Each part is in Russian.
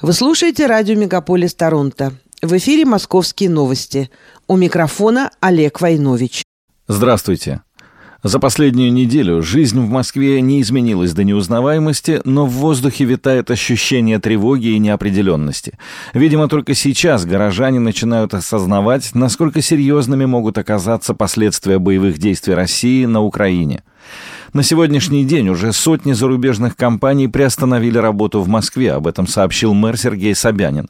Вы слушаете радио «Мегаполис Торонто». В эфире «Московские новости». У микрофона Олег Войнович. Здравствуйте. За последнюю неделю жизнь в Москве не изменилась до неузнаваемости, но в воздухе витает ощущение тревоги и неопределенности. Видимо, только сейчас горожане начинают осознавать, насколько серьезными могут оказаться последствия боевых действий России на Украине. На сегодняшний день уже сотни зарубежных компаний приостановили работу в Москве, об этом сообщил мэр Сергей Собянин.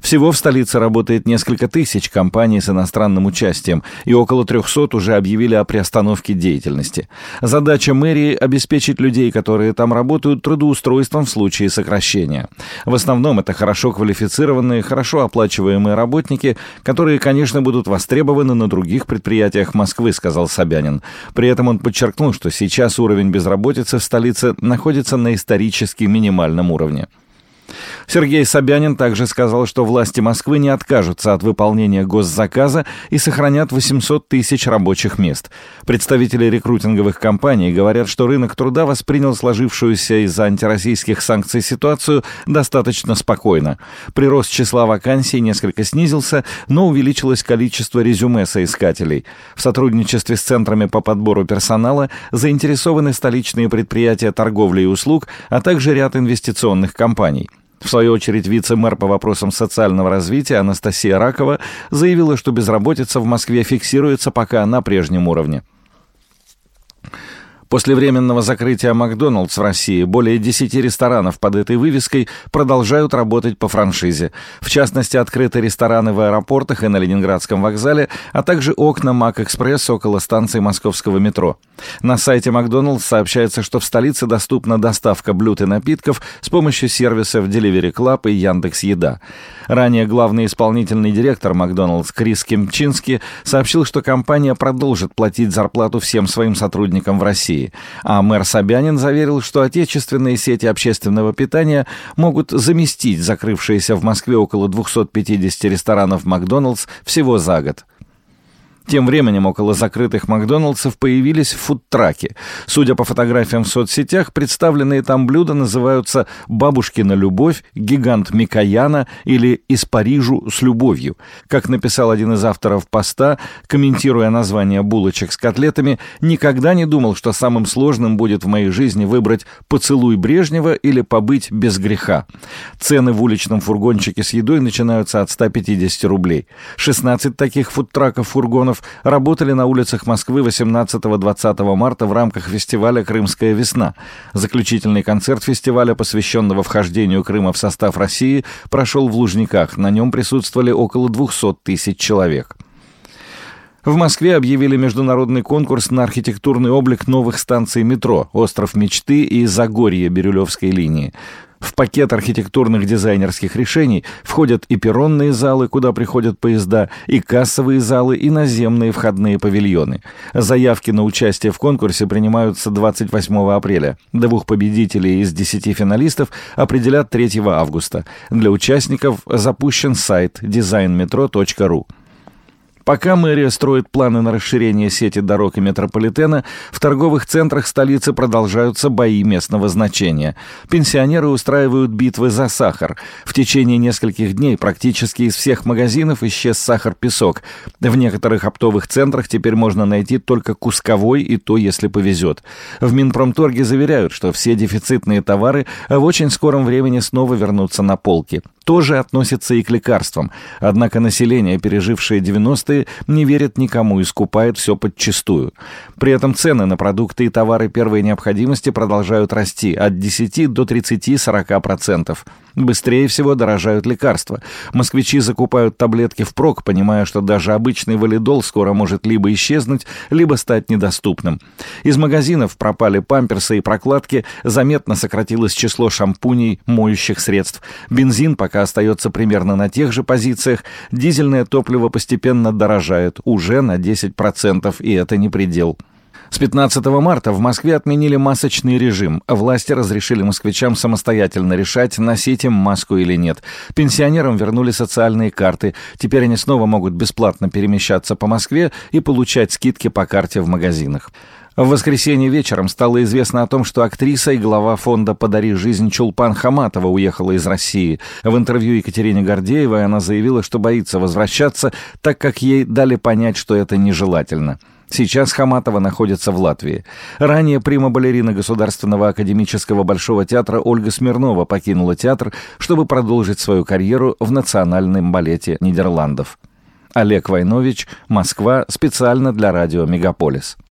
Всего в столице работает несколько тысяч компаний с иностранным участием, и около 300 уже объявили о приостановке деятельности. Задача мэрии – обеспечить людей, которые там работают, трудоустройством в случае сокращения. В основном это хорошо квалифицированные, хорошо оплачиваемые работники, которые, конечно, будут востребованы на других предприятиях Москвы, сказал Собянин. При этом он подчеркнул, что сейчас Уровень безработицы в столице находится на исторически минимальном уровне. Сергей Собянин также сказал, что власти Москвы не откажутся от выполнения госзаказа и сохранят 800 тысяч рабочих мест. Представители рекрутинговых компаний говорят, что рынок труда воспринял сложившуюся из-за антироссийских санкций ситуацию достаточно спокойно. Прирост числа вакансий несколько снизился, но увеличилось количество резюме соискателей. В сотрудничестве с центрами по подбору персонала заинтересованы столичные предприятия торговли и услуг, а также ряд инвестиционных компаний. В свою очередь, вице-мэр по вопросам социального развития Анастасия Ракова заявила, что безработица в Москве фиксируется пока на прежнем уровне. После временного закрытия Макдоналдс в России более 10 ресторанов под этой вывеской продолжают работать по франшизе. В частности, открыты рестораны в аэропортах и на Ленинградском вокзале, а также окна Мак-Экспресс около станции московского метро. На сайте Макдоналдс сообщается, что в столице доступна доставка блюд и напитков с помощью сервисов Delivery Club и Яндекс Еда. Ранее главный исполнительный директор Макдоналдс Крис Кемчински сообщил, что компания продолжит платить зарплату всем своим сотрудникам в России. России. А мэр Собянин заверил, что отечественные сети общественного питания могут заместить закрывшиеся в Москве около 250 ресторанов «Макдоналдс» всего за год. Тем временем около закрытых Макдоналдсов появились фудтраки. Судя по фотографиям в соцсетях, представленные там блюда называются «Бабушкина любовь», «Гигант Микояна» или «Из Парижу с любовью». Как написал один из авторов поста, комментируя название булочек с котлетами, «Никогда не думал, что самым сложным будет в моей жизни выбрать «Поцелуй Брежнева» или «Побыть без греха». Цены в уличном фургончике с едой начинаются от 150 рублей. 16 таких фудтраков-фургонов регионов работали на улицах Москвы 18-20 марта в рамках фестиваля «Крымская весна». Заключительный концерт фестиваля, посвященного вхождению Крыма в состав России, прошел в Лужниках. На нем присутствовали около 200 тысяч человек. В Москве объявили международный конкурс на архитектурный облик новых станций метро «Остров мечты» и «Загорье» Бирюлевской линии. В пакет архитектурных дизайнерских решений входят и перронные залы, куда приходят поезда, и кассовые залы, и наземные входные павильоны. Заявки на участие в конкурсе принимаются 28 апреля. Двух победителей из 10 финалистов определят 3 августа. Для участников запущен сайт designmetro.ru. Пока мэрия строит планы на расширение сети дорог и метрополитена, в торговых центрах столицы продолжаются бои местного значения. Пенсионеры устраивают битвы за сахар. В течение нескольких дней практически из всех магазинов исчез сахар-песок. В некоторых оптовых центрах теперь можно найти только кусковой, и то, если повезет. В Минпромторге заверяют, что все дефицитные товары в очень скором времени снова вернутся на полки тоже относится и к лекарствам. Однако население, пережившее 90-е, не верит никому и скупает все подчистую. При этом цены на продукты и товары первой необходимости продолжают расти от 10 до 30-40%. Быстрее всего дорожают лекарства. Москвичи закупают таблетки впрок, понимая, что даже обычный валидол скоро может либо исчезнуть, либо стать недоступным. Из магазинов пропали памперсы и прокладки, заметно сократилось число шампуней, моющих средств. Бензин пока остается примерно на тех же позициях, дизельное топливо постепенно дорожает уже на 10%, и это не предел. С 15 марта в Москве отменили масочный режим. Власти разрешили москвичам самостоятельно решать, носить им маску или нет. Пенсионерам вернули социальные карты. Теперь они снова могут бесплатно перемещаться по Москве и получать скидки по карте в магазинах. В воскресенье вечером стало известно о том, что актриса и глава фонда «Подари жизнь» Чулпан Хаматова уехала из России. В интервью Екатерине Гордеевой она заявила, что боится возвращаться, так как ей дали понять, что это нежелательно. Сейчас Хаматова находится в Латвии. Ранее прима-балерина Государственного академического Большого театра Ольга Смирнова покинула театр, чтобы продолжить свою карьеру в национальном балете Нидерландов. Олег Войнович, Москва, специально для радио «Мегаполис».